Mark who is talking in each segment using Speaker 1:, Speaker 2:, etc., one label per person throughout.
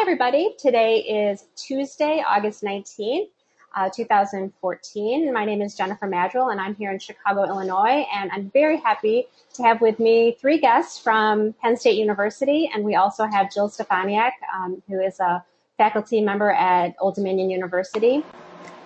Speaker 1: everybody. Today is Tuesday, August 19th, uh, 2014. My name is Jennifer Maddrell and I'm here in Chicago, Illinois. And I'm very happy to have with me three guests from Penn State University. And we also have Jill Stefaniak, um, who is a faculty member at Old Dominion University.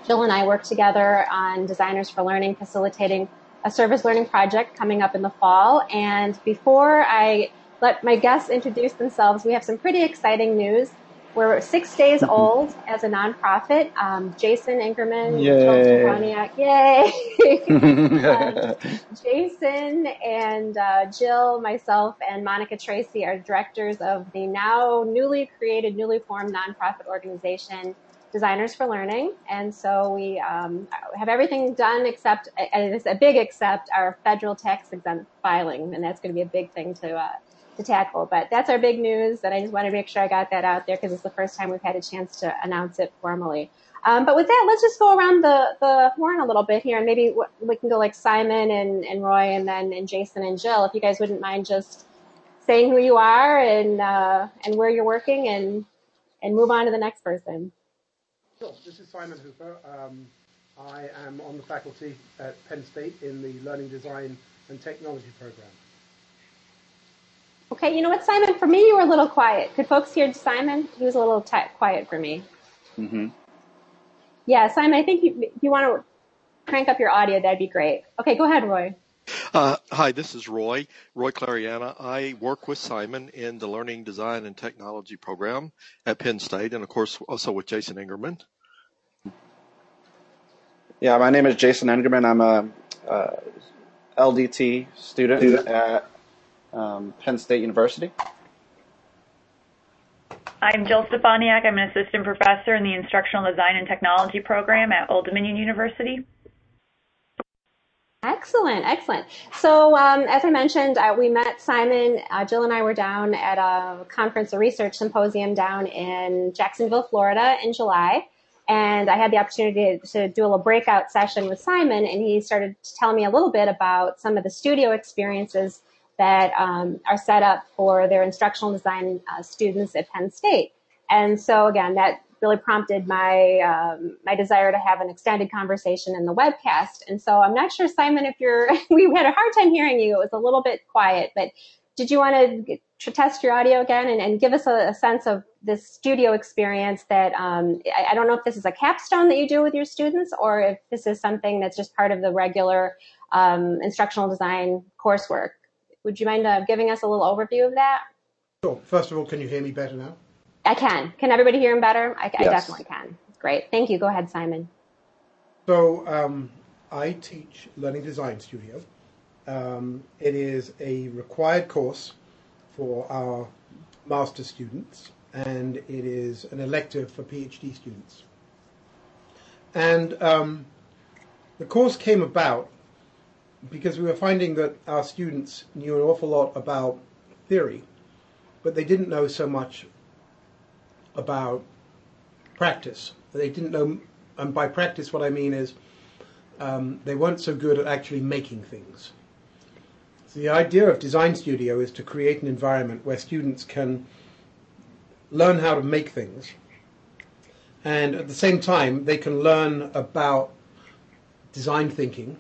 Speaker 1: Jill and I work together on Designers for Learning, facilitating a service learning project coming up in the fall. And before I let my guests introduce themselves, we have some pretty exciting news. We're six days old as a nonprofit. Um, Jason Engerman,
Speaker 2: yay,
Speaker 1: yay. uh, Jason and uh, Jill, myself, and Monica Tracy are directors of the now newly created, newly formed nonprofit organization Designers for Learning. And so we um, have everything done except, and it's a big except, our federal tax exempt filing, and that's going to be a big thing to uh, to tackle. But that's our big news, and I just wanted to make sure I got that out there because it's the first time we've had a chance to announce it formally. Um, but with that, let's just go around the, the horn a little bit here, and maybe we can go like Simon and, and Roy, and then and Jason and Jill, if you guys wouldn't mind just saying who you are and uh, and where you're working, and and move on to the next person.
Speaker 3: Sure. This is Simon Hooper. Um, I am on the faculty at Penn State in the Learning Design and Technology program.
Speaker 1: Okay, you know what, Simon? For me, you were a little quiet. Could folks hear Simon? He was a little t- quiet for me.
Speaker 2: Mm-hmm.
Speaker 1: Yeah, Simon, I think you, you want to crank up your audio. That'd be great. Okay, go ahead, Roy.
Speaker 4: Uh, hi, this is Roy, Roy Clariana. I work with Simon in the Learning Design and Technology program at Penn State, and of course also with Jason Engerman.
Speaker 2: Yeah, my name is Jason Engerman. I'm a, a LDT student at um, Penn State University.
Speaker 5: I'm Jill Stefaniak. I'm an assistant professor in the Instructional Design and Technology program at Old Dominion University.
Speaker 1: Excellent, excellent. So, um, as I mentioned, uh, we met Simon. Uh, Jill and I were down at a conference, a research symposium down in Jacksonville, Florida in July. And I had the opportunity to, to do a little breakout session with Simon, and he started to tell me a little bit about some of the studio experiences that um, are set up for their instructional design uh, students at Penn State. And so again, that really prompted my um, my desire to have an extended conversation in the webcast. And so I'm not sure, Simon, if you're we had a hard time hearing you. It was a little bit quiet, but did you want to, test your audio again and, and give us a, a, sense of this studio experience that um, I, I, don't know if this is a capstone that you do with your students or if this is something that's just part of the regular um, instructional design coursework. Would you mind uh, giving us a little overview of that?
Speaker 3: Sure. First of all, can you hear me better now?
Speaker 1: I can. Can everybody hear him better? I, yes. I definitely can. Great. Thank you. Go ahead, Simon.
Speaker 3: So um, I teach Learning Design Studio. Um, it is a required course for our master students, and it is an elective for PhD students. And um, the course came about because we were finding that our students knew an awful lot about theory, but they didn't know so much about practice. They didn't know, and by practice, what I mean is um, they weren't so good at actually making things. So the idea of Design Studio is to create an environment where students can learn how to make things, and at the same time, they can learn about design thinking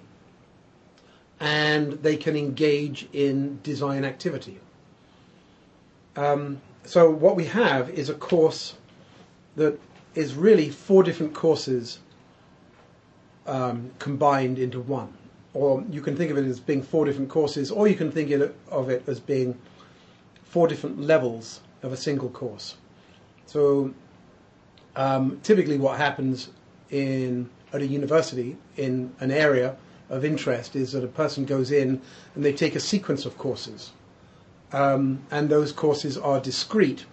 Speaker 3: and they can engage in design activity. Um, so what we have is a course that is really four different courses um, combined into one. Or you can think of it as being four different courses, or you can think of it as being four different levels of a single course. So um, typically what happens in at a university in an area of interest is that a person goes in and they take a sequence of courses. Um, and those courses are discrete.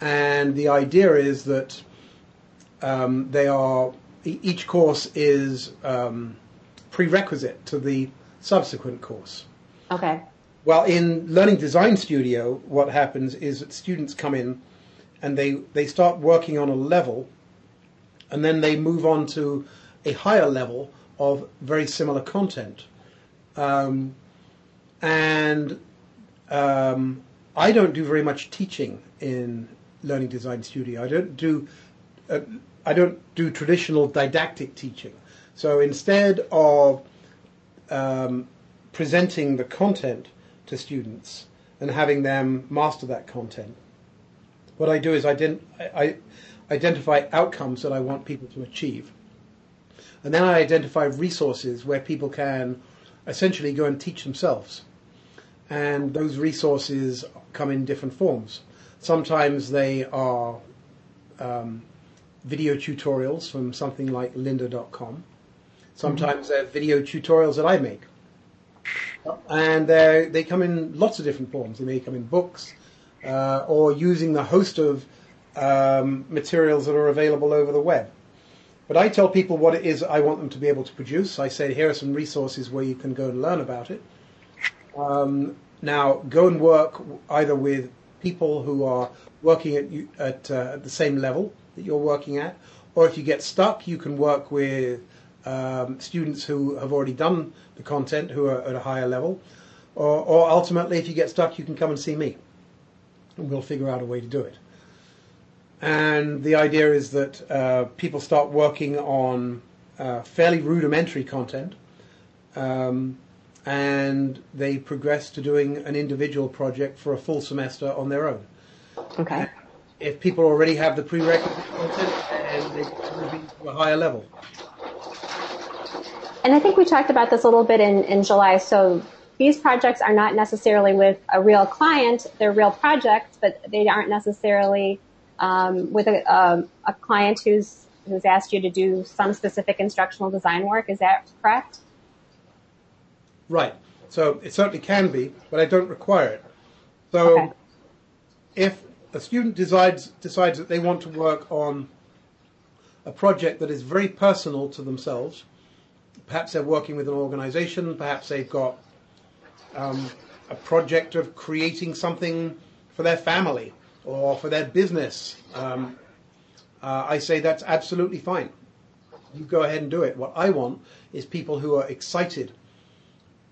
Speaker 3: And the idea is that um, they are, each course is um, prerequisite to the subsequent course.
Speaker 1: Okay.
Speaker 3: Well, in Learning Design Studio, what happens is that students come in and they, they start working on a level and then they move on to a higher level of very similar content. Um, and um, I don't do very much teaching in Learning Design Studio. I don't do uh, I don't do traditional didactic teaching. So instead of um, presenting the content to students and having them master that content, what I do is ident- I identify outcomes that I want people to achieve. And then I identify resources where people can essentially go and teach themselves. And those resources come in different forms. Sometimes they are um, video tutorials from something like lynda.com. Sometimes mm-hmm. they're video tutorials that I make. And they come in lots of different forms. They may come in books uh, or using the host of um, materials that are available over the web. But I tell people what it is I want them to be able to produce. I say, here are some resources where you can go and learn about it. Um, now, go and work either with people who are working at, at, uh, at, the same level that you're working at, or if you get stuck, you can work with um, students who have already done the content who are at a higher level, or, or ultimately, if you get stuck, you can come and see me, and we'll figure out a way to do it. And the idea is that uh, people start working on uh, fairly rudimentary content. Um, and they progress to doing an individual project for a full semester on their own.
Speaker 1: Okay.
Speaker 3: If people already have the prerequisite content, and they move to a higher level.
Speaker 1: And I think we talked about this a little bit in, in July. So these projects are not necessarily with a real client; they're real projects, but they aren't necessarily um, with a, a, a client who's who's asked you to do some specific instructional design work. Is that correct?
Speaker 3: Right. So it certainly can be, but I don't require it. So okay. if a student decides decides that they want to work on a project that is very personal to themselves, perhaps they're working with an organization, perhaps they've got um, a project of creating something for their family or for their business, um, uh, I say that's absolutely fine. You go ahead and do it. What I want is people who are excited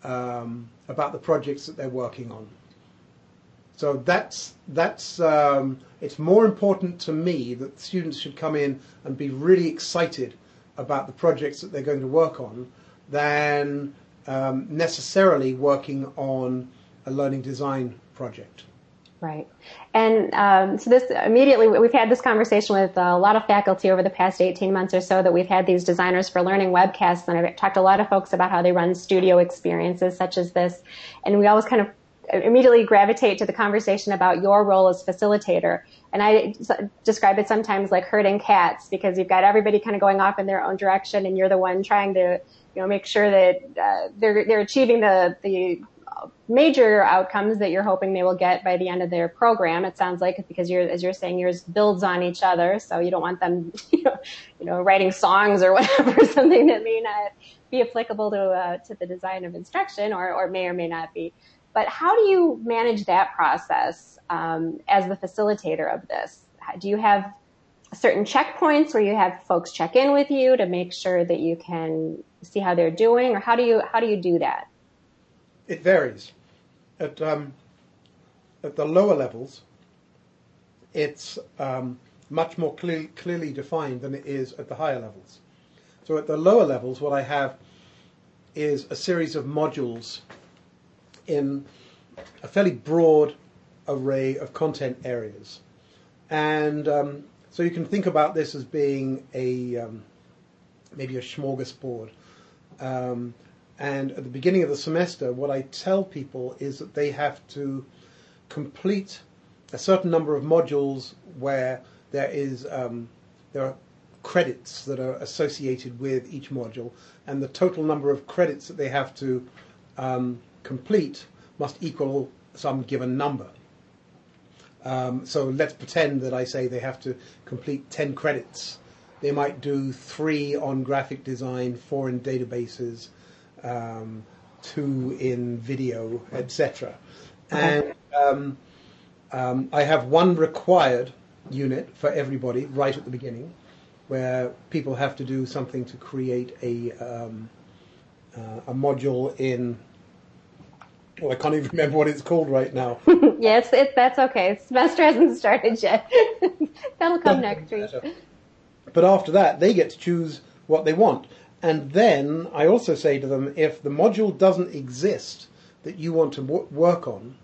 Speaker 3: um, about the projects that they're working on. So that's that's um, it's more important to me that students should come in and be really excited about the projects that they're going to work on than um, necessarily working on a learning design project.
Speaker 1: Right. And um, so this immediately, we've had this conversation with a lot of faculty over the past 18 months or so that we've had these designers for learning webcasts. And I've talked to a lot of folks about how they run studio experiences such as this. And we always kind of immediately gravitate to the conversation about your role as facilitator. And I describe it sometimes like herding cats because you've got everybody kind of going off in their own direction and you're the one trying to, you know, make sure that uh, they're, they're achieving the, the major outcomes that you're hoping they will get by the end of their program. It sounds like because you're, as you're saying, yours builds on each other. So you don't want them, you know, you know writing songs or whatever, something that may not be applicable to, uh, to the design of instruction or, or may or may not be. But how do you manage that process um, as the facilitator of this? Do you have certain checkpoints where you have folks check in with you to make sure that you can see how they're doing, or how do you how do you do that?
Speaker 3: It varies. At um, at the lower levels, it's um, much more clear, clearly defined than it is at the higher levels. So at the lower levels, what I have is a series of modules in a fairly broad array of content areas. And um, so you can think about this as being a um, maybe a smorgasbord. Um, and at the beginning of the semester, what I tell people is that they have to complete a certain number of modules where there is um, there are credits that are associated with each module, and the total number of credits that they have to um, complete must equal some given number. Um, so let's pretend that I say they have to complete 10 credits. They might do three on graphic design, four in databases, um, two in video, etc. And um, um, I have one required unit for everybody right at the beginning, where people have to do something to create a um, uh, a module in Well, I can't even remember what it's called right now.
Speaker 1: yes, it's, it's that's okay. Semester hasn't started yet. That'll come next week.
Speaker 3: But after that, they get to choose what they want. And then I also say to them, if the module doesn't exist that you want to w- work on,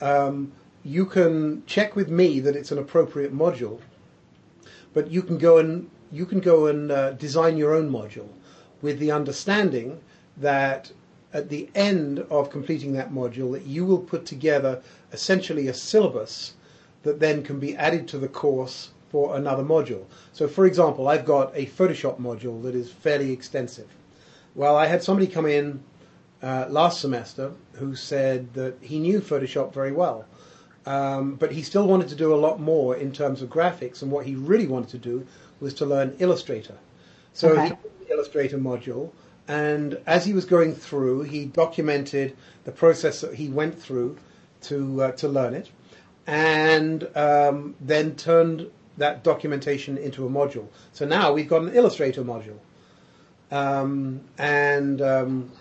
Speaker 3: um, you can check with me that it's an appropriate module. But you can go and you can go and uh, design your own module with the understanding that at the end of completing that module that you will put together essentially a syllabus that then can be added to the course for another module. So for example, I've got a Photoshop module that is fairly extensive. Well, I had somebody come in uh, last semester who said that he knew Photoshop very well, um, but he still wanted to do a lot more in terms of graphics, and what he really wanted to do was to learn Illustrator. So
Speaker 1: Okay.
Speaker 3: he took the Illustrator module, and as he was going through, he documented the process that he went through to uh, to learn it, and um, then turned that documentation into a module. So now we've got an Illustrator module, um, and um,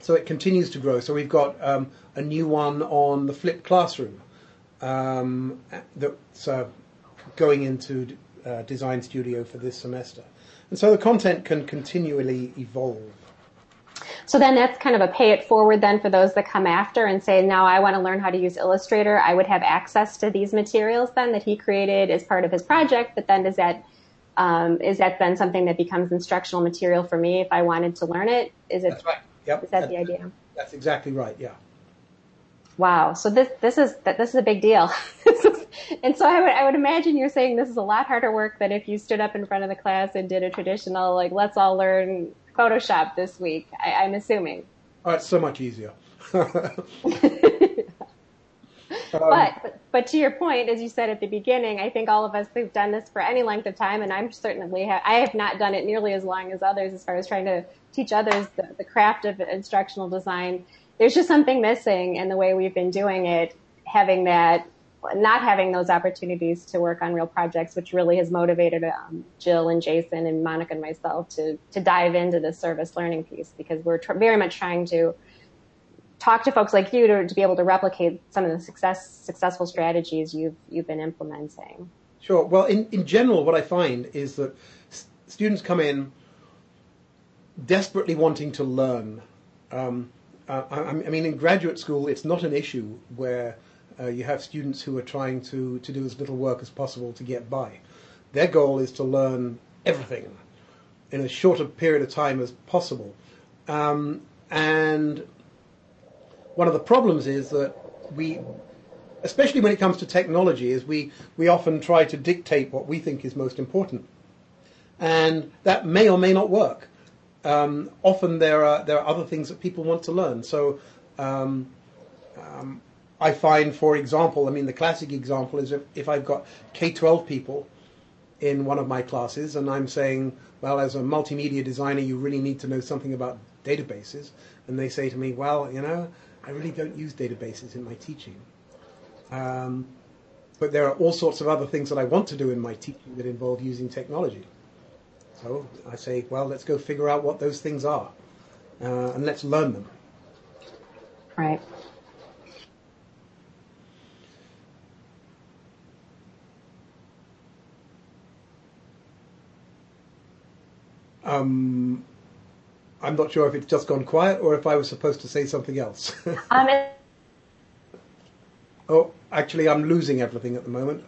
Speaker 3: so it continues to grow. So we've got um, a new one on the flipped classroom um, that's uh, going into uh, Design Studio for this semester. And so the content can continually evolve.
Speaker 1: So then that's kind of a pay it forward then for those that come after and say, now I want to learn how to use Illustrator. I would have access to these materials then that he created as part of his project. But then does that, um, is that then something that becomes instructional material for me if I wanted to learn it? Is it,
Speaker 3: That's right. Yep.
Speaker 1: is that the idea?
Speaker 3: That's exactly right. Yeah.
Speaker 1: Wow. So this this is that this is a big deal. and so I would I would imagine you're saying this is a lot harder work than if you stood up in front of the class and did a traditional like let's all learn Photoshop this week. I, I'm assuming.
Speaker 3: Oh, it's so much easier. Um,
Speaker 1: But, but but to your point, as you said at the beginning, I think all of us who've done this for any length of time, and I'm certainly ha- I have not done it nearly as long as others as far as trying to teach others the, the craft of instructional design. There's just something missing in the way we've been doing it, having that, not having those opportunities to work on real projects, which really has motivated um, Jill and Jason and Monica and myself to to dive into the service learning piece because we're tr- very much trying to talk to folks like you to, to be able to replicate some of the success successful strategies you've you've been implementing.
Speaker 3: Sure. Well, in, in general, what I find is that s- students come in desperately wanting to learn. Um, uh, I, I mean, in graduate school, it's not an issue where uh, you have students who are trying to, to do as little work as possible to get by. Their goal is to learn everything in as short a period of time as possible. Um, and one of the problems is that we especially when it comes to technology, is we, we often try to dictate what we think is most important. And that may or may not work. Um, often there are, there are other things that people want to learn. So um, um, I find, for example, I mean, the classic example is if, if I've got K 12 people in one of my classes and I'm saying, well, as a multimedia designer, you really need to know something about databases. And they say to me, well, you know, I really don't use databases in my teaching. Um, but there are all sorts of other things that I want to do in my teaching that involve using technology. So I say, well, let's go figure out what those things are, uh, and let's learn them.
Speaker 1: Right.
Speaker 3: Um, I'm not sure if it's just gone quiet or if I was supposed to say something else.
Speaker 1: Um, and-
Speaker 3: oh, actually, I'm losing everything at the moment.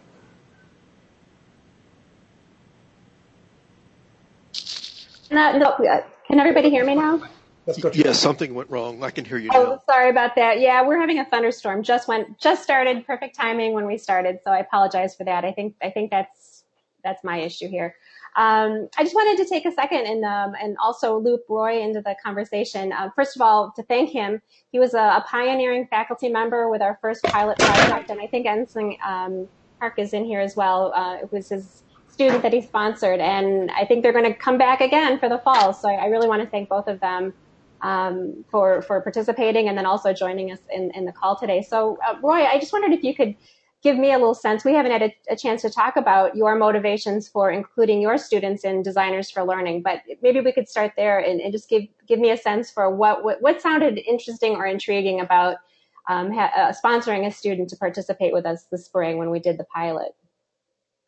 Speaker 1: no, no, uh, can everybody hear me now?
Speaker 3: That's
Speaker 4: Yes, something went wrong. I can hear you
Speaker 1: Oh,
Speaker 4: now.
Speaker 1: sorry about that. Yeah, we're having a thunderstorm. Just went, just started. Perfect timing when we started. So I apologize for that. I think, I think that's, that's my issue here. Um, I just wanted to take a second and, um, and also loop Roy into the conversation. Uh, first of all, to thank him. He was a, a pioneering faculty member with our first pilot project, and I think Insung um, Park is in here as well. Uh, it was his student that he sponsored, and I think they're going to come back again for the fall. So I, I really want to thank both of them um, for for participating and then also joining us in, in the call today. So, uh, Roy, I just wondered if you could give me a little sense. We haven't had a, a, chance to talk about your motivations for including your students in Designers for Learning, but maybe we could start there and, and just give give me a sense for what what, what sounded interesting or intriguing about um, ha- uh, sponsoring a student to participate with us this spring when we did the pilot.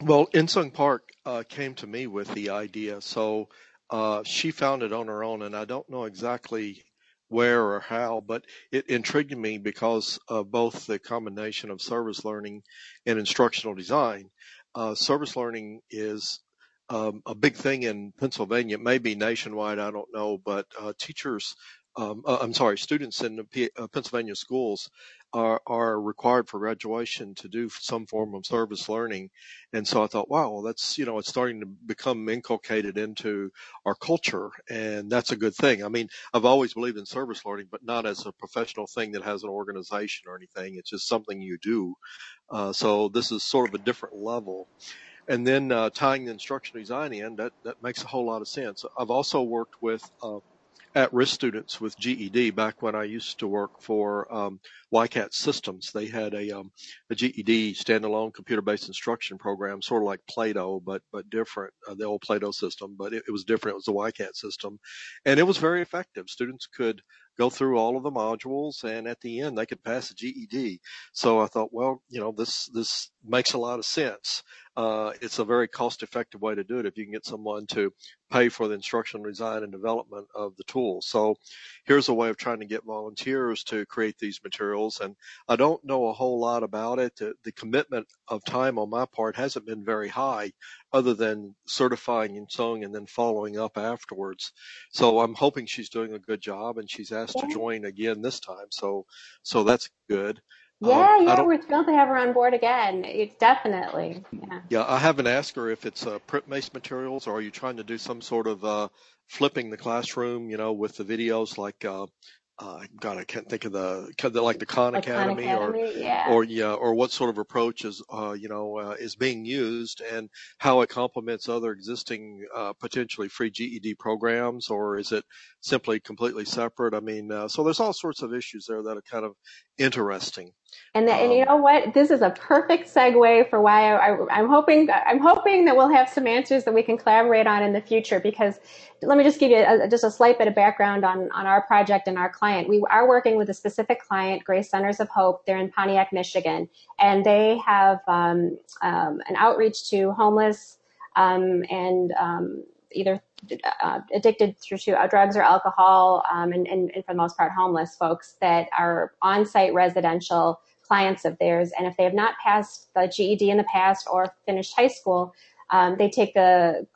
Speaker 4: Well, Insung Park uh, came to me with the idea, so uh, she found it on her own, and I don't know exactly where or how, but it intrigued me because of both the combination of service learning and instructional design. Uh, service learning is um, a big thing in Pennsylvania. It may be nationwide, I don't know, but uh, teachers um, uh, I'm sorry, students in P- uh, Pennsylvania schools are, are required for graduation to do some form of service learning. And so I thought, wow, well, that's, you know, it's starting to become inculcated into our culture. And that's a good thing. I mean, I've always believed in service learning, but not as a professional thing that has an organization or anything. It's just something you do. Uh, so this is sort of a different level and then uh, tying the instructional design in that that makes a whole lot of sense. I've also worked with uh, at-risk students with GED back when I used to work for um, WICAT Systems. They had a, um, a GED standalone computer-based instruction program, sort of like Plato, but but different. Uh, the old Plato system, but it, it was different. It was the WICAT system, and it was very effective. Students could go through all of the modules, and at the end they could pass a GED. So I thought, well, you know, this this makes a lot of sense. Uh, it's a very cost-effective way to do it if you can get someone to pay for the instructional design and development of the tool. So here's a way of trying to get volunteers to create these materials. And I don't know a whole lot about it. The, the commitment of time on my part hasn't been very high other than certifying Insung and then following up afterwards. So I'm hoping she's doing a good job and she's asked yeah. to join again this time. So, so that's good.
Speaker 1: Yeah, um, yeah, we're thrilled to have her on board again. It's definitely.
Speaker 4: Yeah. Yeah, I haven't asked her if it's uh, print-based materials or are you trying to do some sort of uh, flipping the classroom, you know, with the videos like uh, uh, God, I can't think of the, like the Khan like Academy, Khan Academy, or,
Speaker 1: yeah.
Speaker 4: or yeah, or what sort of approach is, uh, you know, uh, is being used and how it complements other existing, uh, potentially free GED programs, or is it simply completely separate? I mean, uh, so there's all sorts of issues there that are kind of interesting.
Speaker 1: And, the, um, and you um, know what? This is a perfect segue for why I, am hoping I'm hoping that we'll have some answers that we can collaborate on in the future. Because let me just give you a, just a slight bit of background on on our project and our client. We are working with a specific client, Grace Centers of Hope. They're in Pontiac, Michigan, and they have um, um, an outreach to homeless um, and um, either uh, addicted to drugs or alcohol, um, and, and, and, for the most part, homeless folks that are on-site residential clients of theirs. And if they have not passed the GED in the past or finished high school, um, they take the,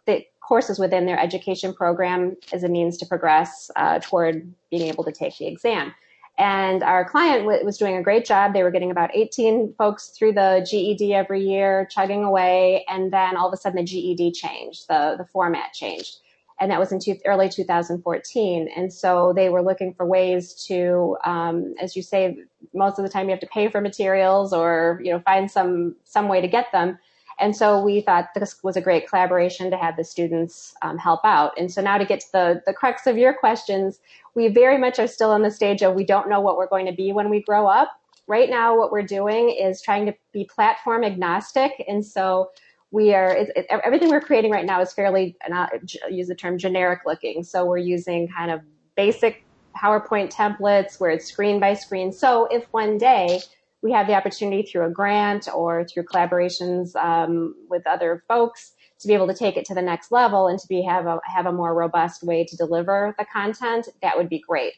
Speaker 1: courses within their education program as a means to progress uh, toward being able to take the exam. And our client w- was doing a great job. They were getting about 18 folks through the GED every year, chugging away. And then all of a sudden the GED changed, the, the format changed and that was in two, early 2014. And so they were looking for ways to, um, as you say, most of the time you have to pay for materials or you know find some some way to get them. And so we thought this was a great collaboration to have the students um, help out. And so now to get to the, the crux of your questions, we very much are still in the stage of we don't know what we're going to be when we grow up. Right now, what we're doing is trying to be platform agnostic. And so we are it, it, everything we're creating right now is fairly not use the term generic looking so we're using kind of basic powerpoint templates where it's screen by screen so if one day we have the opportunity through a grant or through collaborations um, with other folks to be able to take it to the next level and to be have a have a more robust way to deliver the content. That would be great.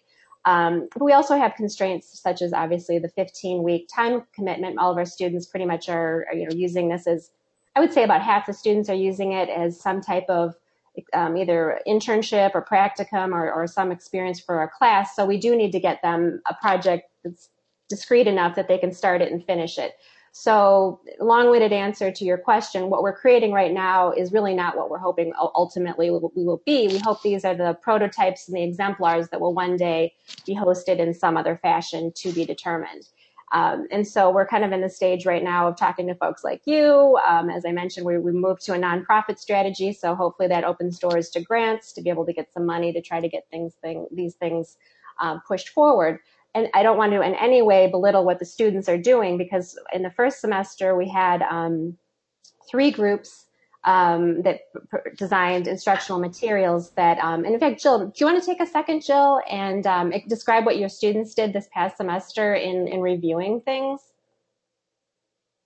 Speaker 1: Um, but we also have constraints such as obviously the 15 week time commitment. All of our students pretty much are, are you know using this as I would say about half the students are using it as some type of um, either internship or practicum or, or, some experience for a class. So we do need to get them a project that's discrete enough that they can start it and finish it. So long-winded answer to your question, what we're creating right now is really not what we're hoping ultimately we will be. We hope these are the prototypes and the exemplars that will one day be hosted in some other fashion to be determined. Um, and so we're kind of in the stage right now of talking to folks like you. Um, as I mentioned, we, we moved to a nonprofit strategy, so hopefully that opens doors to grants to be able to get some money to try to get things, thing, these things um, pushed forward. And I don't want to in any way belittle what the students are doing because in the first semester we had um, three groups um, that designed instructional materials that, um, and in fact, Jill, do you want to take a second, Jill, and um, describe what your students did this past semester in, in reviewing things?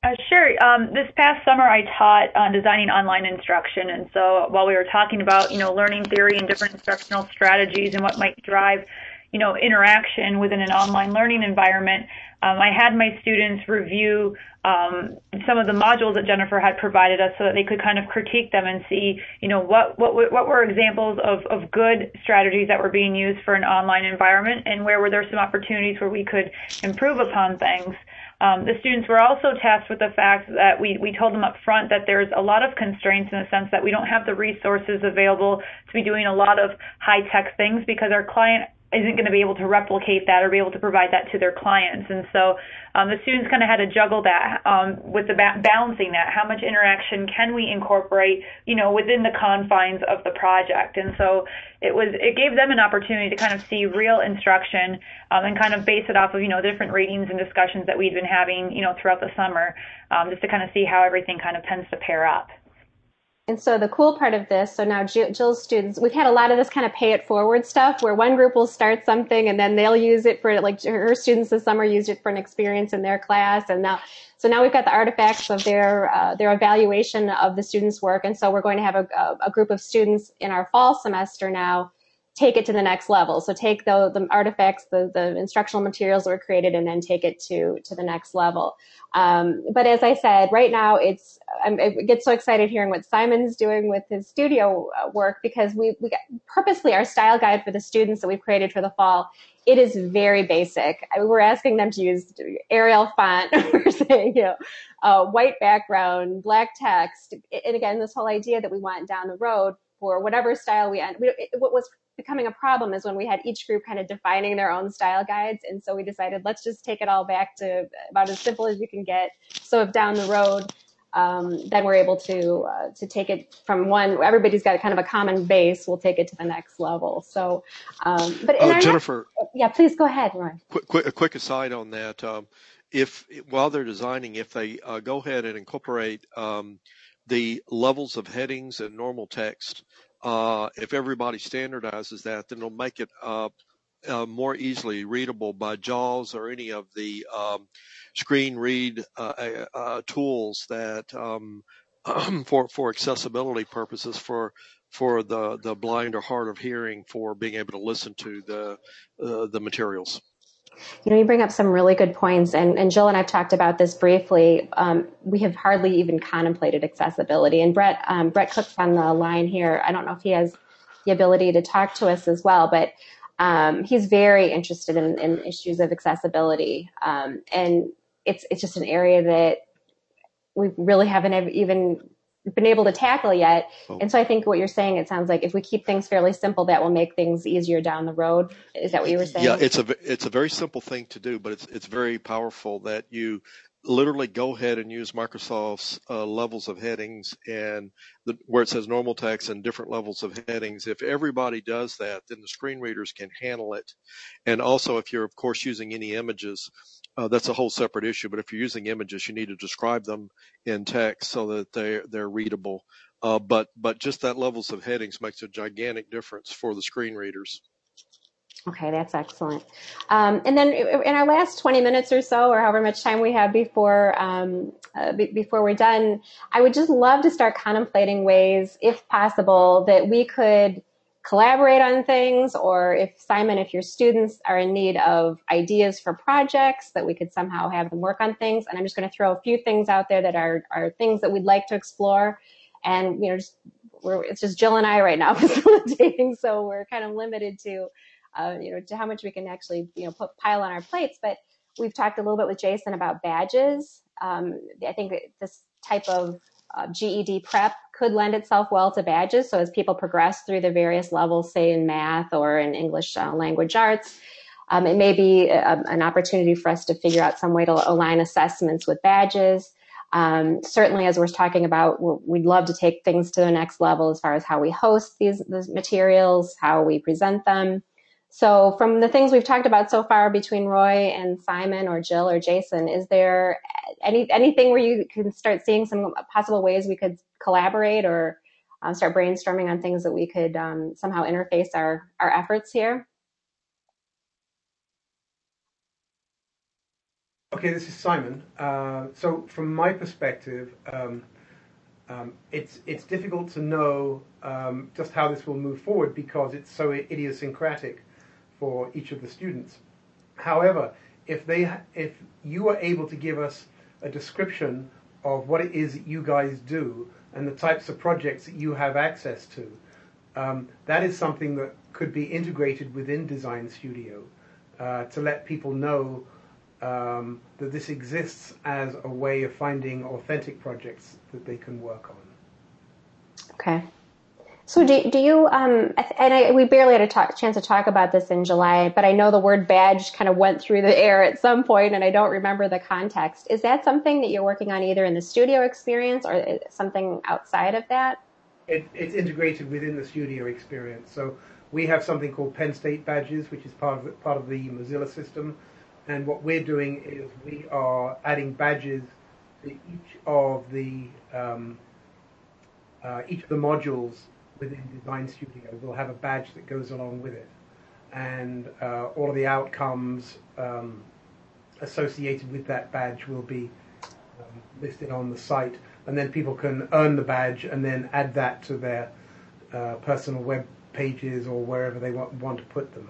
Speaker 5: Uh, sure. Um, this past summer, I taught on designing online instruction, and so while we were talking about, you know, learning theory and different instructional strategies and what might drive, you know, interaction within an online learning environment, um, I had my students review um, some of the modules that Jennifer had provided us so that they could kind of critique them and see, you know, what what what were examples of of good strategies that were being used for an online environment, and where were there some opportunities where we could improve upon things. Um, the students were also tasked with the fact that we, we told them up front that there's a lot of constraints in the sense that we don't have the resources available to be doing a lot of high tech things because our client isn't going to be able to replicate that or be able to provide that to their clients. And so um, the students kind of had to juggle that um, with the ba- balancing that. How much interaction can we incorporate, you know, within the confines of the project? And so it was it gave them an opportunity to kind of see real instruction um, and kind of base it off of you know different readings and discussions that we'd been having, you know, throughout the summer, um, just to kind of see how everything kind of tends to pair up.
Speaker 1: And so the cool part of this, so now Jill's students, we've had a lot of this kind of pay it forward stuff where one group will start something and then they'll use it for like her students this summer used it for an experience in their class. And now, so now we've got the artifacts of their, uh, their evaluation of the students' work. And so we're going to have a, a group of students in our fall semester now take it to the next level. So take the, the artifacts, the, the instructional materials that were created and then take it to, to the next level. Um, but as I said, right now it's, I'm, I get so excited hearing what Simon's doing with his studio work because we, we purposely our style guide for the students that we've created for the fall. It is very basic. We're asking them to use Arial font. we're saying, you know, uh, white background, black text. And again, this whole idea that we want down the road for whatever style we end. We, it, what was becoming a problem is when we had each group kind of defining their own style guides. And so we decided let's just take it all back to about as simple as you can get. So if down the road, um, then we're able to uh, to take it from one. Everybody's got kind of a common base. We'll take it to the next level. So, um, but
Speaker 4: uh, Jennifer,
Speaker 1: next, yeah, please go ahead, Roy.
Speaker 4: Quick, quick, a quick aside on that. Um, if while they're designing, if they uh, go ahead and incorporate um, the levels of headings and normal text uh, if everybody standardizes that, then it'll make it uh, uh, more easily readable by JAWS or any of the um, screen read uh, uh, uh, tools that um, for for accessibility purposes for for the the blind or hard of hearing for being able to listen to the the materials.
Speaker 1: You know, you bring up some really good points, and, and Jill and I've talked about this briefly. Um, we have hardly even contemplated accessibility, and Brett um, Brett Cook's on the line here. I don't know if he has the ability to talk to us as well, but um, he's very interested in, in, issues of accessibility, um, and it's it's just an area that we really haven't even been able to tackle yet. Oh. And so I think what you're saying, it sounds like if we keep things fairly simple, that will make things easier down the road. Is that what you were saying?
Speaker 4: Yeah, it's a it's a very simple thing to do, but it's it's very powerful that you literally go ahead and use Microsoft's uh, levels of headings and the, where it says normal text and different levels of headings. If everybody does that, then the screen readers can handle it. And also, if you're of course using any images, uh, that's a whole separate issue. But if you're using images, you need to describe them in text so that they're they're readable. Uh, but but just that levels of headings makes a gigantic difference for the screen readers.
Speaker 1: Okay, that's excellent. Um, and then in our last 20 minutes or so, or however much time we have before um, uh, b- before we're done, I would just love to start contemplating ways, if possible, that we could collaborate on things or if Simon, if your students are in need of ideas for projects that we could somehow have them work on things. And I'm just going to throw a few things out there that are, are things that we'd like to explore. And, you know, just, it's just Jill and I right now facilitating. So we're kind of limited to, uh, you know, to how much we can actually, you know, put pile on our plates. But we've talked a little bit with Jason about badges. Um, I think this type of uh, GED prep could lend itself well to badges. So as people progress through the various levels, say in math or in English uh, language arts, um, it may be a, an opportunity for us to figure out some way to align assessments with badges. Um, certainly, as we're talking about, we'd love to take things to the next level as far as how we host these, these materials, how we present them. So from the things we've talked about so far between Roy and Simon or Jill or Jason, is there any anything where you can start seeing some possible ways we could collaborate or um, start brainstorming on things that we could um, somehow interface our, our efforts here?
Speaker 3: Okay, this is Simon. Uh, so from my perspective, um, um, it's it's difficult to know um, just how this will move forward because it's so idiosyncratic for each of the students. However, if they if you are able to give us a description of what it is that you guys do and the types of projects that you have access to, um, that is something that could be integrated within Design Studio uh, to let people know um, that this exists as a way of finding authentic projects that they can work on.
Speaker 1: Okay. So do, do you, um, and I, we barely had a talk, chance to talk about this in July, but I know the word badge kind of went through the air at some point and I don't remember the context. Is that something that you're working on either in the studio experience or something outside of that?
Speaker 3: It, it's integrated within the studio experience. So we have something called Penn State badges, which is part of the, part of the Mozilla system. And what we're doing is we are adding badges to each of the um, uh, each of the modules within Design Studio will have a badge that goes along with it. And uh, all of the outcomes um, associated with that badge will be um, listed on the site. And then people can earn the badge and then add that to their uh, personal web pages or wherever they want, want to put them.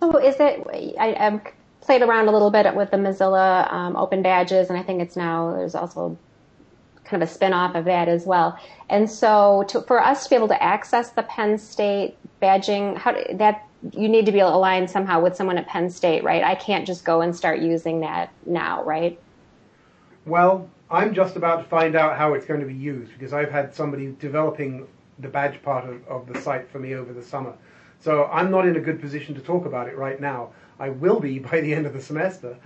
Speaker 1: So is it, I, have played around a little bit with the Mozilla um, open badges, and I think it's now, there's also kind of a spin-off of that as well. And so to, for us to be able to access the Penn State badging, how that you need to be aligned somehow with someone at Penn State, right? I can't just go and start using that now, right?
Speaker 3: Well, I'm just about to find out how it's going to be used because I've had somebody developing the badge part of, of the site for me over the summer. So I'm not in a good position to talk about it right now. I will be by the end of the semester.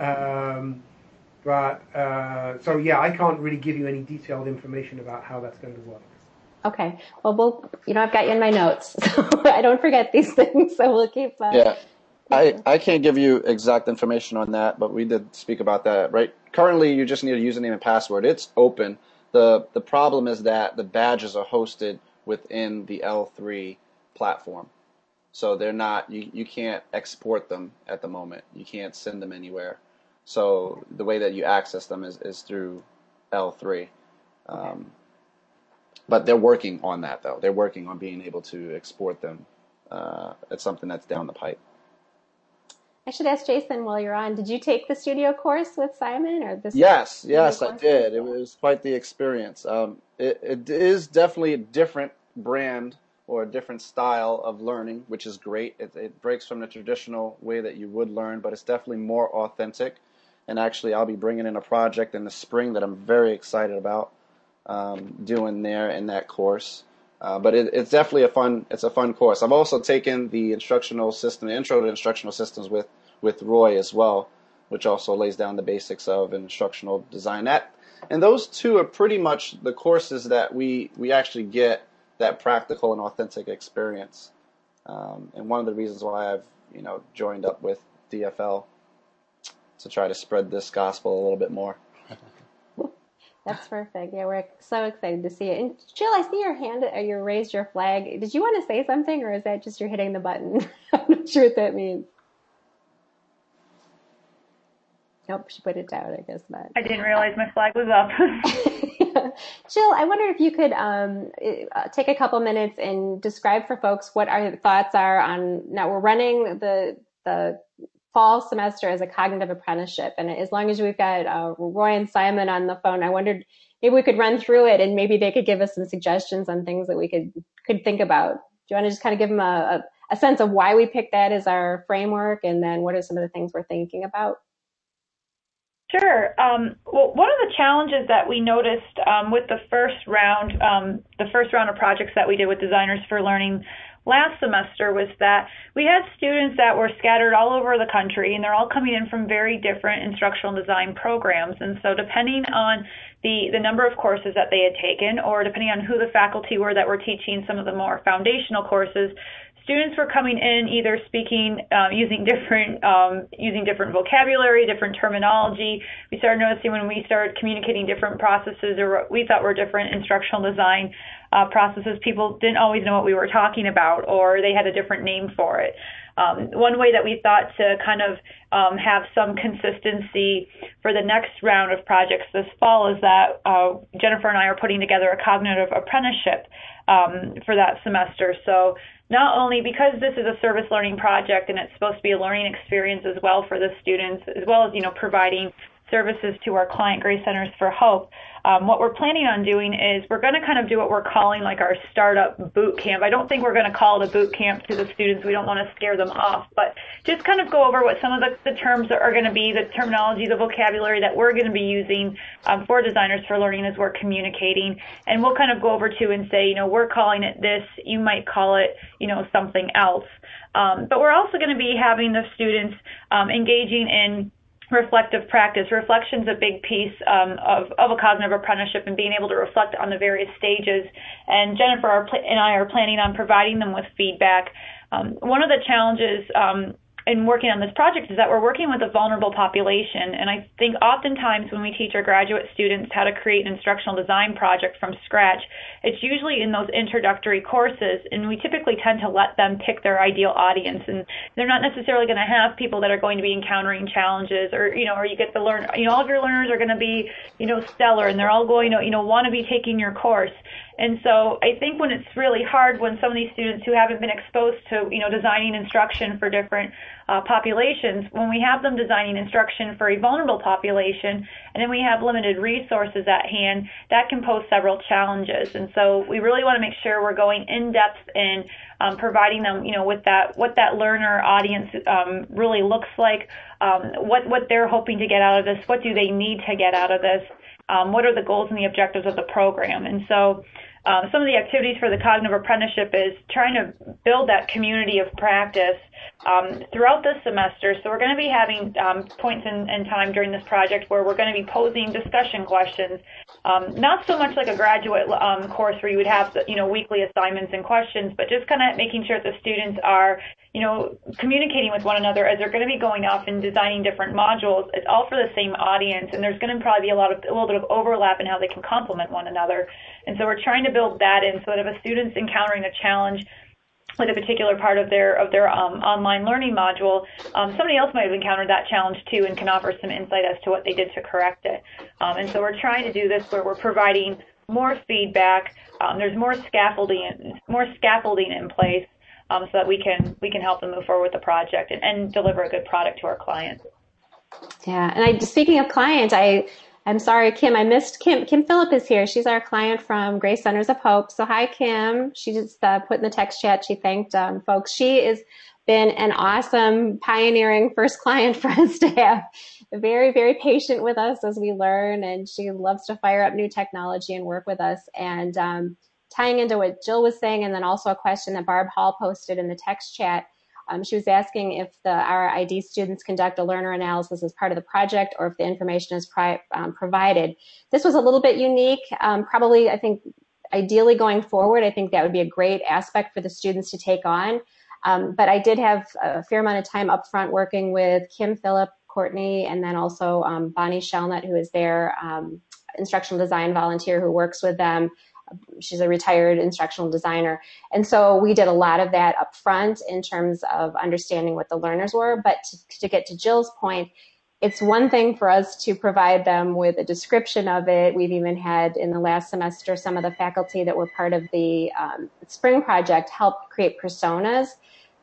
Speaker 3: Um, but uh, so yeah, I can't really give you any detailed information about how that's going to work.
Speaker 1: Okay. Well, we'll you know I've got you in my notes, so I don't forget these things. So we'll keep. Uh,
Speaker 2: yeah. I, I can't give you exact information on that, but we did speak about that, right? Currently, you just need a username and password. It's open. the The problem is that the badges are hosted within the L3 platform, so they're not. You you can't export them at the moment. You can't send them anywhere. So the way that you access them is, is through L3. Um, but they're working on that though. They're working on being able to export them. Uh, it's something that's down the pipe.
Speaker 1: I should ask Jason while you're on. Did you take the studio course with Simon or this?
Speaker 2: Yes, yes, course? I did. It was quite the experience. Um, it, it is definitely a different brand or a different style of learning, which is great. It, it breaks from the traditional way that you would learn, but it's definitely more authentic and actually I'll be bringing in a project in the spring that I'm very excited about um, doing there in that course. Uh, but it, it's definitely a fun it's a fun course. I've also taken the instructional system, the intro to instructional systems with with Roy as well, which also lays down the basics of instructional design. That and those two are pretty much the courses that we we actually get that practical and authentic experience. Um, and one of the reasons why I've you know joined up with DFL to try to spread this gospel a little bit more.
Speaker 1: That's perfect. Yeah, we're so excited to see it. And Jill, I see your hand, or you raised your flag. Did you want to say something, or is that just you're hitting the button? I'm not sure what that means. Nope, she put it down. I guess not.
Speaker 5: I didn't realize my flag was up.
Speaker 1: Jill, I wonder if you could um, uh, take a couple minutes and describe for folks what our thoughts are on. Now we're running the the fall semester as a cognitive apprenticeship. And as long as we've got uh, Roy and Simon on the phone, I wondered maybe we could run through it and maybe they could give us some suggestions on things that we could could think about. Do you want to just kind of give them a, a, a sense of why we picked that as our framework, and then what are some of the things we're thinking about?
Speaker 5: Sure. Um, well, one of the challenges that we noticed um, with the first round, um, the first round of projects that we did with Designers for Learning last semester was that we had students that were scattered all over the country and they're all coming in from very different instructional design programs. And so depending on the, the number of courses that they had taken or depending on who the faculty were that were teaching some of the more foundational courses, students were coming in either speaking uh, using different um, using different vocabulary, different terminology. We started noticing when we started communicating different processes or what we thought were different instructional design uh, processes, people didn't always know what we were talking about, or they had a different name for it. Um, one way that we thought to kind of um, have some consistency for the next round of projects this fall is that uh, Jennifer and I are putting together a cognitive apprenticeship um, for that semester. So not only because this is a service learning project and it's supposed to be a learning experience as well for the students, as well as you know providing services to our client Grace Centers for Hope. Um, what we're planning on doing is we're going to kind of do what we're calling like our startup boot camp. I don't think we're going to call it a boot camp to the students. We don't want to scare them off, but just kind of go over what some of the, the terms are going to be, the terminology, the vocabulary that we're going to be using um, for designers for learning as we're communicating. And we'll kind of go over to and say, you know, we're calling it this. You might call it, you know, something else. Um, but we're also going to be having the students um, engaging in reflective practice. Reflection's a big piece um, of, of a cognitive apprenticeship and being able to reflect on the various stages. And Jennifer and I are planning on providing them with feedback. Um, one of the challenges um, in working on this project is that we're working with a vulnerable population. And I think oftentimes when we teach our graduate students how to create an instructional design project from scratch, it's usually in those introductory courses. And we typically tend to let them pick their ideal audience. And they're not necessarily going to have people that are going to be encountering challenges or, you know, or you get the learn, you know, all of your learners are going to be, you know, stellar and they're all going to, you know, want to be taking your course. And so I think when it's really hard when some of these students who haven't been exposed to, you know, designing instruction for different uh, populations, when we have them designing instruction for a vulnerable population, and then we have limited resources at hand, that can pose several challenges. And so we really want to make sure we're going in depth in um, providing them, you know, with that what that learner audience um, really looks like, um, what what they're hoping to get out of this, what do they need to get out of this, um, what are the goals and the objectives of the program, and so um, some of the activities for the cognitive apprenticeship is trying to build that community of practice um, throughout this semester. So we're going to be having um, points in, in, time during this project where we're going to be posing discussion questions, um, not so much like a graduate um, course where you would have you know weekly assignments and questions, but just kind of making sure that the students are you know communicating with one another as they're going to be going off and designing different modules. It's all for the same audience, and there's going to probably be a lot of a little bit of overlap in how they can complement one another. And so we're trying to build that in so that if a student's encountering a challenge with a particular part of their of their um, online learning module, um, somebody else might have encountered that challenge too and can offer some insight as to what they did to correct it. Um, and so we're trying to do this where we're providing more feedback. Um, there's more scaffolding more scaffolding in place um, so that we can we can help them move forward with the project and, and deliver a good product to our clients.
Speaker 1: Yeah, and I, speaking of clients, I I'm sorry, Kim, I missed Kim. Kim Phillip is here. She's our client from Grace Centers of Hope. So hi, Kim. She just uh, put in the text chat. She thanked um, folks. She has been an awesome pioneering first client for us to have. Very, very patient with us as we learn, and she loves to fire up new technology and work with us. And um, tying into what Jill was saying, and then also a question that Barb Hall posted in the text chat um, she was asking if the RID students conduct a learner analysis as part of the project or if the information is pri- um, provided. This was a little bit unique. Um, probably, I think, ideally going forward, I think that would be a great aspect for the students to take on. Um, but I did have a fair amount of time up front working with Kim Phillip, Courtney, and then also um, Bonnie Shellnut, who is their um, instructional design volunteer who works with them she's a retired instructional designer. And so we did a lot of that up front in terms of understanding what the learners were. But to, to get to Jill's point, it's one thing for us to provide them with a description of it. We've even had in the last semester some of the faculty that were part of the um, spring project help create personas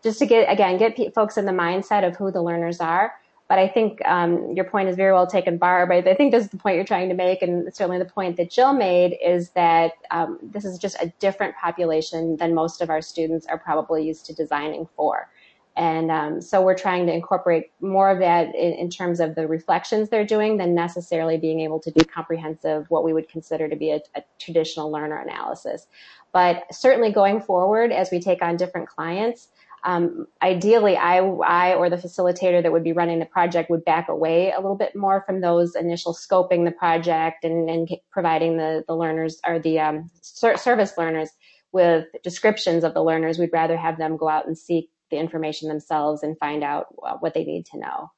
Speaker 1: just to get, again, get folks in the mindset of who the learners are. But I think um, your point is very well taken, Barb. I, think this is the point you're trying to make, and certainly the point that Jill made is that um, this is just a different population than most of our students are probably used to designing for. And um, so we're trying to incorporate more of that in, in, terms of the reflections they're doing than necessarily being able to do comprehensive, what we would consider to be a, a traditional learner analysis. But certainly going forward, as we take on different clients, um, ideally, I, I or the facilitator that would be running the project would back away a little bit more from those initial scoping the project and, and providing the, the learners or the um, ser- service learners with descriptions of the learners. We'd rather have them go out and seek the information themselves and find out what they need to know.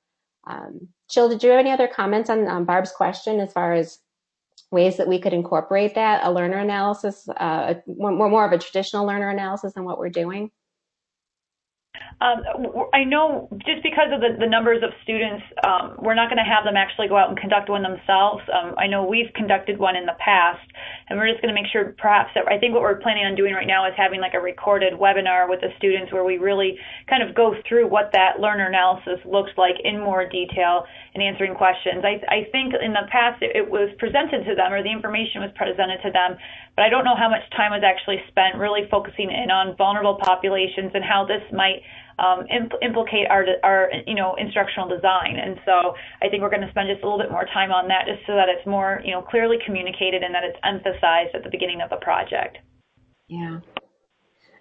Speaker 1: Um, Jill, did you have any other comments on um, Barb's question as far as ways that we could incorporate that, a learner analysis, uh, more, more of a traditional learner analysis than what we're doing?
Speaker 5: Um, I know just because of the, the numbers of students, um, we're not going to have them actually go out and conduct one themselves. Um, I know we've conducted one in the past, and we're just going to make sure perhaps that I think what we're planning on doing right now is having like a recorded webinar with the students where we really kind of go through what that learner analysis looks like in more detail and answering questions. I, I think in the past it, it was presented to them or the information was presented to them, but I don't know how much time was actually spent really focusing in on vulnerable populations and how this might um, impl- implicate our, our, you know, instructional design. And so I think we're going to spend just a little bit more time on that just so that it's more, you know, clearly communicated and that it's emphasized at the beginning of the project.
Speaker 1: Yeah.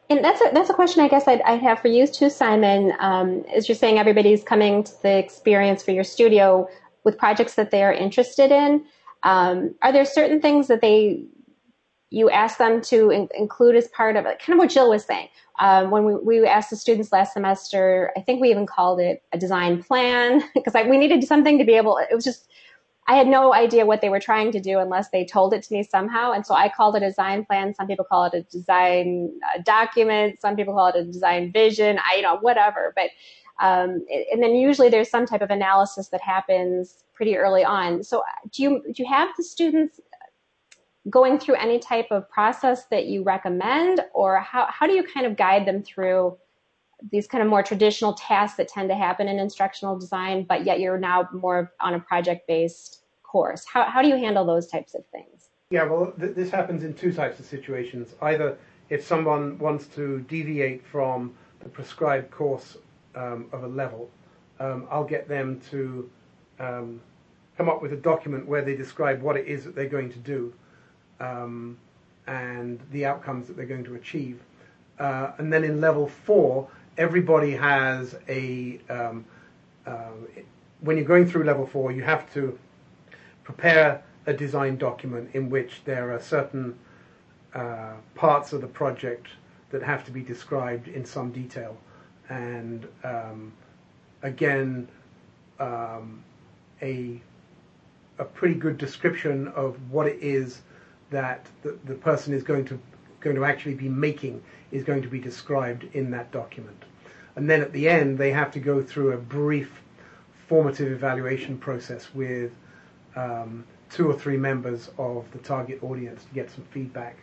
Speaker 1: And that's a, that's a question I guess I'd, I'd have for you too, Simon. Um, as you're saying, everybody's coming to the experience for your studio with projects that they are interested in. Um, are there certain things that they you ask them to in, include as part of it? Kind of what Jill was saying. Um, when we, we asked the students last semester, I think we even called it a design plan because we needed something to be able, it was just, I had no idea what they were trying to do unless they told it to me somehow. And so I called it a design plan. Some people call it a design uh, document. Some people call it a design vision. I, you know, whatever. But, um, and then usually there's some type of analysis that happens pretty early on. So do you, do you have the students going through any type of process that you recommend, or how, how do you kind of guide them through these kind of more traditional tasks that tend to happen in instructional design, but yet you're now more on a project based course? How, how do you handle those types of things?
Speaker 3: Yeah, well, th- this happens in two types of situations. Either if someone wants to deviate from the prescribed course um, of a level, um, I'll get them to um, come up with a document where they describe what it is that they're going to do um, and the outcomes that they're going to achieve. Uh, and then in level four, everybody has a. Um, uh, when you're going through level four, you have to prepare a design document in which there are certain uh, parts of the project that have to be described in some detail. And um, again, um, a, a pretty good description of what it is that the, the person is going to going to actually be making is going to be described in that document. And then at the end, they have to go through a brief formative evaluation process with um, two or three members of the target audience to get some feedback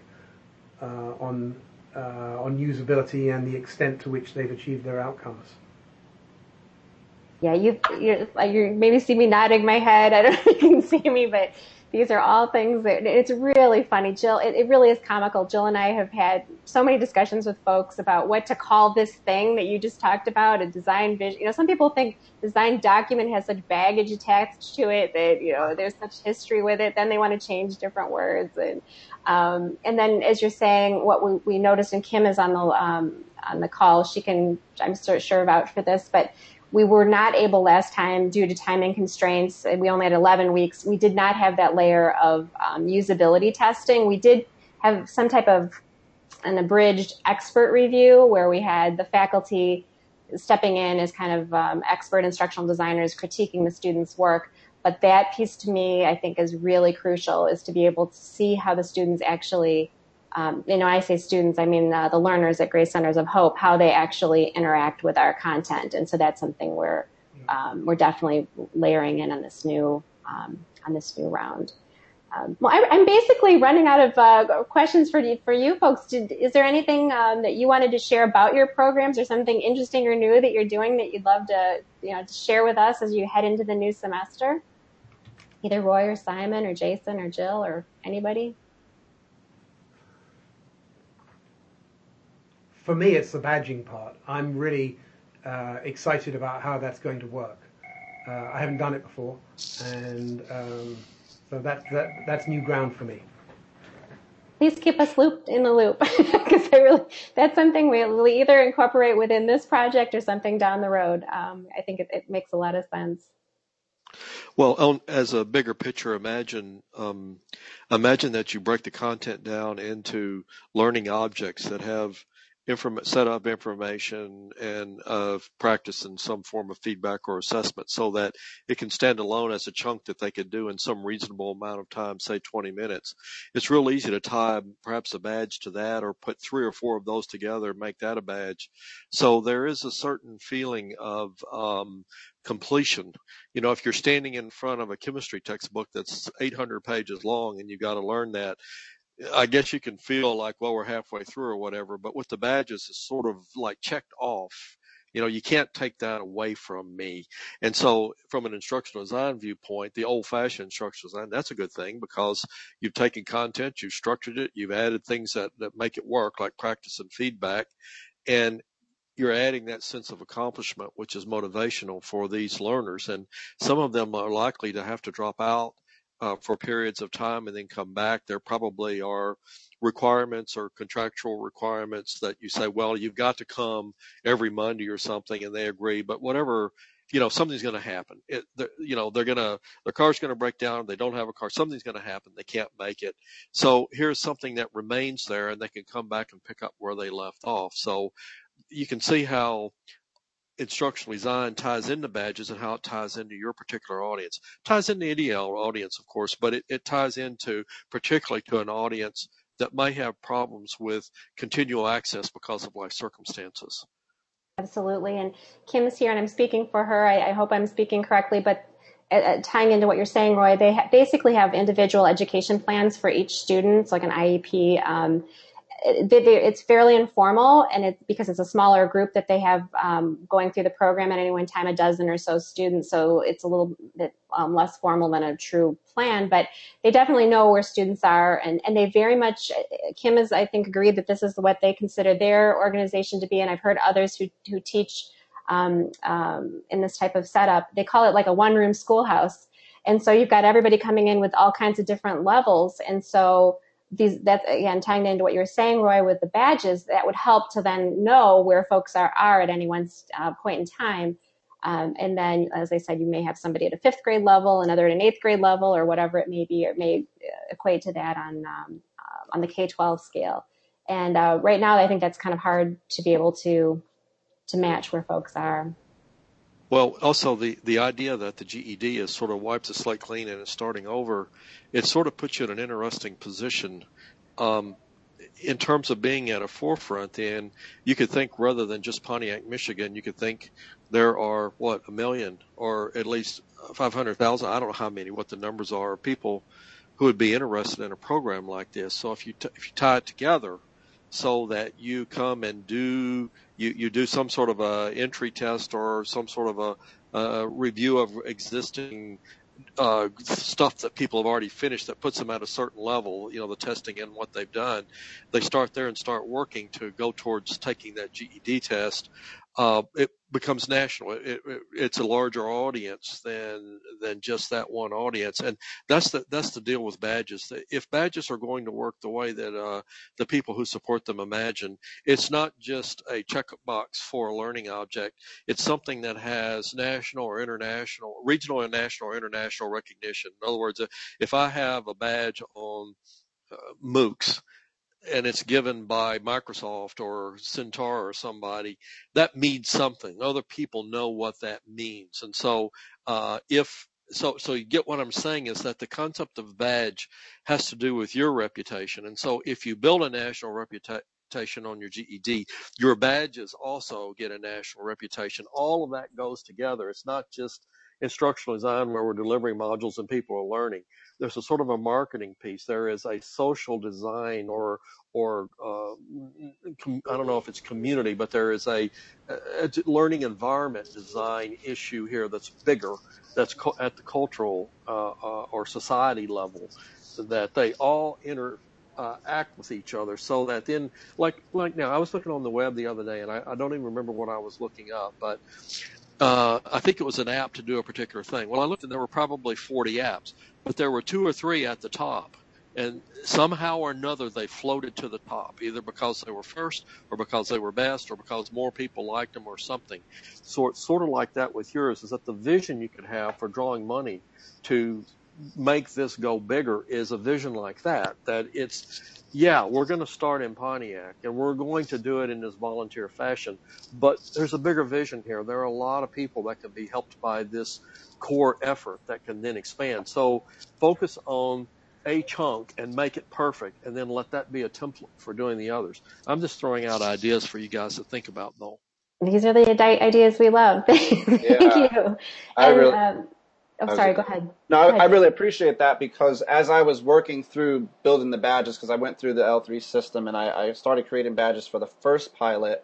Speaker 3: uh, on uh, on usability and the extent to which they've achieved their outcomes.
Speaker 1: Yeah, you you you maybe see me nodding my head. I don't know if you can see me, but these are all things that it's really funny. Jill, it, it, really is comical. Jill and I have had so many discussions with folks about what to call this thing that you just talked about, a design vision. You know, some people think design document has such baggage attached to it that, you know, there's such history with it. Then they want to change different words. And, um, and then as you're saying, what we, we noticed, and Kim is on the, um, on the call, she can, I'm sure sure vouch for this, but we were not able last time due to timing constraints. We only had 11 weeks. We did not have that layer of um, usability testing. We did have some type of an abridged expert review where we had the faculty stepping in as kind of um, expert instructional designers critiquing the students' work. But that piece to me, I think, is really crucial is to be able to see how the students actually um, you know, I say students, I mean uh, the learners at Grace Centers of Hope, how they actually interact with our content, and so that's something we're um, we're definitely layering in on this new um, on this new round. Um, well, I, am basically running out of uh, questions for you, for you folks. Did, is there anything um, that you wanted to share about your programs, or something interesting or new that you're doing that you'd love to you know to share with us as you head into the new semester? Either Roy or Simon or Jason or Jill or anybody.
Speaker 3: For me, it's the badging part. I'm really uh, excited about how that's going to work. Uh, I haven't done it before, and um, so that, that that's new ground for me.
Speaker 1: Please keep us looped in the loop because I really that's something we will either incorporate within this project or something down the road. Um, I think it, it makes a lot of sense.
Speaker 4: Well, as a bigger picture, imagine um, imagine that you break the content down into learning objects that have inform- set up information and uh, practice in some form of feedback or assessment so that it can stand alone as a chunk that they could do in some reasonable amount of time, say 20 minutes. It's real easy to tie perhaps a badge to that or put three or four of those together and make that a badge. So there is a certain feeling of um, completion. You know, if you're standing in front of a chemistry textbook that's 800 pages long and you've got to learn that, I guess you can feel like, well, we're halfway through or whatever, but with the badges, it's sort of like checked off. You know, you can't take that away from me. And so from an instructional design viewpoint, the old fashioned instructional design, that's a good thing because you've taken content, you've structured it, you've added things that, that make it work like practice and feedback. And you're adding that sense of accomplishment, which is motivational for these learners. And some of them are likely to have to drop out uh, for periods of time and then come back. There probably are requirements or contractual requirements that you say, well, you've got to come every Monday or something, and they agree. But whatever, you know, something's going to happen. It, you know, they're going to, their car's going to break down. They don't have a car. Something's going to happen. They can't make it. So here's something that remains there, and they can come back and pick up where they left off. So you can see how instructional design ties into badges and how it ties into your particular audience. It ties into any audience, of course, but it, it ties into particularly to an audience that may have problems with continual access because of life circumstances.
Speaker 1: Absolutely. And Kim's here, and I'm speaking for her. I, I hope I'm speaking correctly, but uh, tying into what you're saying, Roy, they ha- basically have individual education plans for each student, it's like an IEP. Um, it's fairly informal and it's because it's a smaller group that they have um, going through the program at any one time a dozen or so students so it's a little bit um, less formal than a true plan but they definitely know where students are and, and they very much kim has i think agreed that this is what they consider their organization to be and i've heard others who, who teach um, um in this type of setup. They call it like a one room schoolhouse and so you've got everybody coming in with all kinds of different levels and so these that's again tying into what you were saying, Roy, with the badges, that would help to then know where folks are are at any one uh, point in time. Um, and then, as I said, you may have somebody at a fifth grade level, another at an eighth grade level, or whatever it may be, it may uh, equate to that on um, uh, on the K-12 scale. And uh, right now, I think that's kind of hard to be able to to match where folks are.
Speaker 4: Well, also the, the idea that the GED is sort of wipes the slate clean and is starting over, it sort of puts you in an interesting position um, in terms of being at a forefront. And you could think rather than just Pontiac, Michigan, you could think there are what a million or at least five hundred thousand. I don't know how many, what the numbers are, people who would be interested in a program like this. So if you t- if you tie it together, so that you come and do you, you do some sort of a entry test or some sort of a, a review of existing uh, stuff that people have already finished that puts them at a certain level, you know, the testing and what they've done. They start there and start working to go towards taking that GED test uh, it becomes national. It, it, it's a larger audience than than just that one audience, and that's the that's the deal with badges. If badges are going to work the way that uh, the people who support them imagine, it's not just a checkbox for a learning object. It's something that has national or international, regional and national or international recognition. In other words, if I have a badge on uh, MOOCs and it's given by Microsoft or Centaur or somebody, that means something. Other people know what that means. And so, uh, if, so, so you get what I'm saying is that the concept of badge has to do with your reputation. And so if you build a national reputation on your GED, your badges also get a national reputation. All of that goes together. It's not just instructional design where we're delivering modules and people are learning there's a sort of a marketing piece. There is a social design or or uh, I don't know if it's community, but there is a, a learning environment design issue here that's bigger, that's co- at the cultural uh, uh, or society level, that they all inter uh, act with each other so that then like like now I was looking on the web the other day and I, I don't even remember what I was looking up but uh, I think it was an app to do a particular thing. Well, I looked and there were probably 40 apps, but there were two or three at the top and somehow or another they floated to the top, either because they were first or because they were best or because more people liked them or something. So it's sort of like that with yours is that the vision you could have for drawing money to make this go bigger is a vision like that, that it's, yeah, we're going to start in Pontiac and we're going to do it in this volunteer fashion, but there's a bigger vision here. There are a lot of people that can be helped by this core effort that can then expand. So focus on a chunk and make it perfect and then let that be a template for doing the others. I'm just throwing out ideas for you guys to think about though.
Speaker 1: These are the ideas we love. Thank yeah, you.
Speaker 2: I
Speaker 1: and,
Speaker 2: really,
Speaker 1: um, oh, sorry, go ahead.
Speaker 2: No,
Speaker 1: go
Speaker 2: I,
Speaker 1: ahead.
Speaker 2: I really appreciate that because as I was working through building the badges, because I went through the L3 system and I, I started creating badges for the first pilot,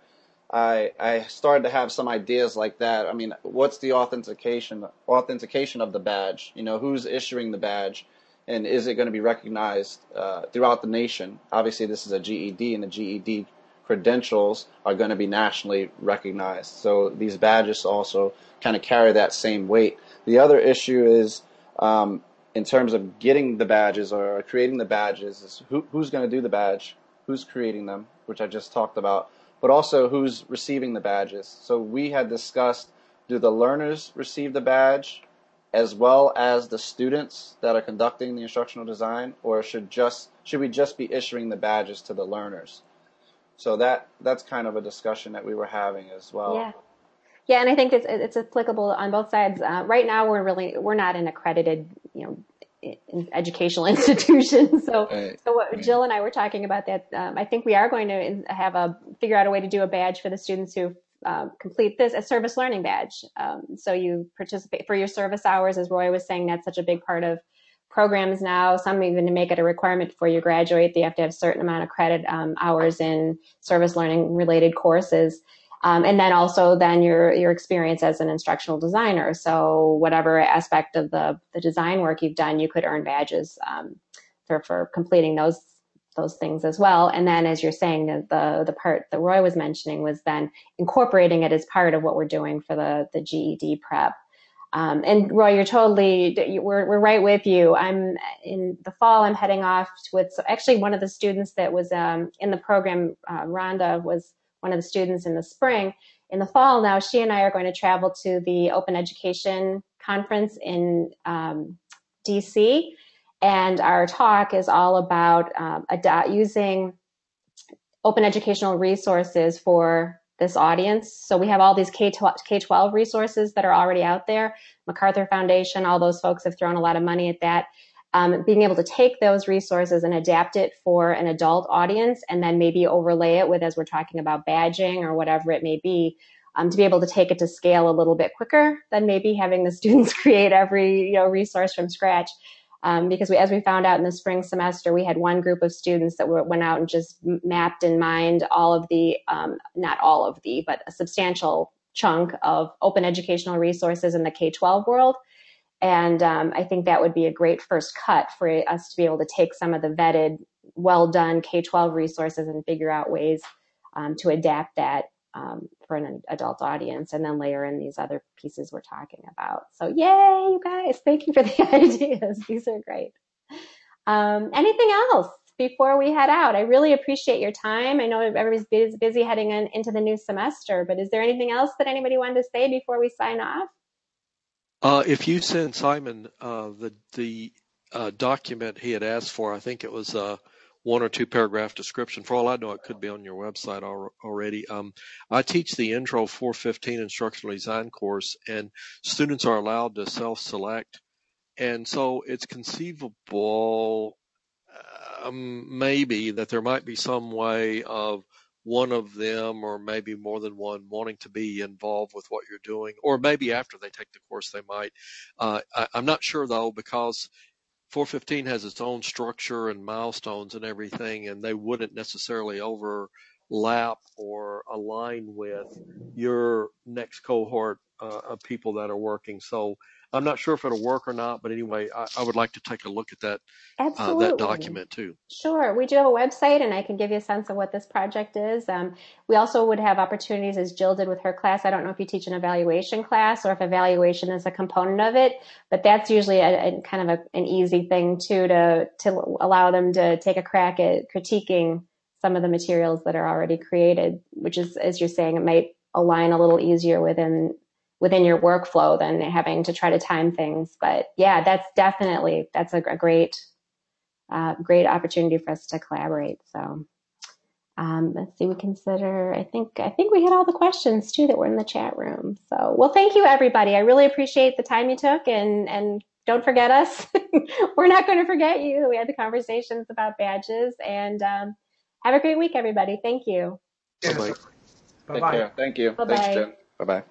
Speaker 2: I I started to have some ideas like that. I mean, what's the authentication authentication of the badge? You know, who's issuing the badge? and is it going to be recognized uh, throughout the nation? Obviously, this is a GED, and the GED credentials are going to be nationally recognized. So these badges also kind of carry that same weight. The other issue is um, in terms of getting the badges or creating the badges is who, who's going to do the badge, who's creating them, which I just talked about, but also who's receiving the badges. So we had discussed do the learners receive the badge as well as the students that are conducting the instructional design, or should just should we just be issuing the badges to the learners? So that that's kind of a discussion that we were having as well.
Speaker 1: Yeah. Yeah, and I think it's it's applicable on both sides. Uh, right now, we're really we're not an accredited, you know, educational institution. So,
Speaker 2: right.
Speaker 1: so what Jill and I were talking about that. Um, I think we are going to have a figure out a way to do a badge for the students who um, complete this a service learning badge. Um, so you participate for your service hours, as Roy was saying, that's such a big part of programs now. Some even to make it a requirement before you graduate, you have to have a certain amount of credit um, hours in service learning related courses. Um, and then also then your your experience as an instructional designer. So whatever aspect of the the design work you've done, you could earn badges um, for for completing those those things as well. And then, as you're saying, the, the, part that Roy was mentioning was then incorporating it as part of what we're doing for the the GED prep. Um, and Roy, you're totally we're we're right with you. I'm in the fall. I'm heading off with so actually one of the students that was um, in the program. Uh, Rhonda was one of the students in the spring. In the fall, now she and I are going to travel to the Open Education Conference in um, DC and our talk is all about um, using open educational resources for this audience. So we have all these K-12 resources that are already out there. MacArthur Foundation, all those folks have thrown a lot of money at that. Um, being able to take those resources and adapt it for an adult audience and then maybe overlay it with, as we're talking about badging or whatever it may be, um, to be able to take it to scale a little bit quicker than maybe having the students create every you know resource from scratch um, because we, as we found out in the spring semester, we had one group of students that were, went out and just mapped in mind all of the, um, not all of the, but a substantial chunk of open educational resources in the K-12 world. And um, I think that would be a great first cut for us to be able to take some of the vetted, well done K-12 resources and figure out ways um, to adapt that um, for an adult audience and then layer in these other pieces we're talking about. So yay, you guys. Thank you for the ideas. These are great. Um, anything else before we head out? I really appreciate your time. I know everybody's busy, busy heading in, into the new semester, but is there anything else that anybody wanted to say before we sign off?
Speaker 4: Uh, if you send Simon uh, the the uh, document he had asked for, I think it was uh, one or two paragraph description. For all I know, it could be on your website already. Um, I teach the Intro 415 Instructional Design course, and students are allowed to self-select. And so it's conceivable, um, maybe, that there might be some way of one of them or maybe more than one wanting to be involved with what you're doing, or maybe after they take the course they might. Uh, I, I'm not sure though because 415 has its own structure and milestones and everything, and they wouldn't necessarily overlap or align with your next cohort uh, of people that are working. So I'm not sure if it'll work or not, but anyway, I, I would like to take a look at that uh, that document too.
Speaker 1: Sure. We do have a website and I can give you a sense of what this project is. Um, we also would have opportunities as Jill did with her class. I don't know if you teach an evaluation class or if evaluation is a component of it, but that's usually a, a kind of a, an easy thing too to, to allow them to take a crack at critiquing some of the materials that are already created, which is, as you're saying, it might align a little easier within within your workflow than having to try to time things. But yeah, that's definitely that's a, a great uh, great opportunity for us to collaborate. So um, let's see, we consider. I think I think we had all the questions too that were in the chat room. So well, thank you everybody. I really appreciate the time you took and and don't forget us. We're not going to forget you. We had the conversations about badges and um, have a great week, everybody. Thank you.
Speaker 4: Bye-bye.
Speaker 2: Take care. Thank you.
Speaker 1: Bye-bye.
Speaker 2: Thanks, Jen. Bye bye.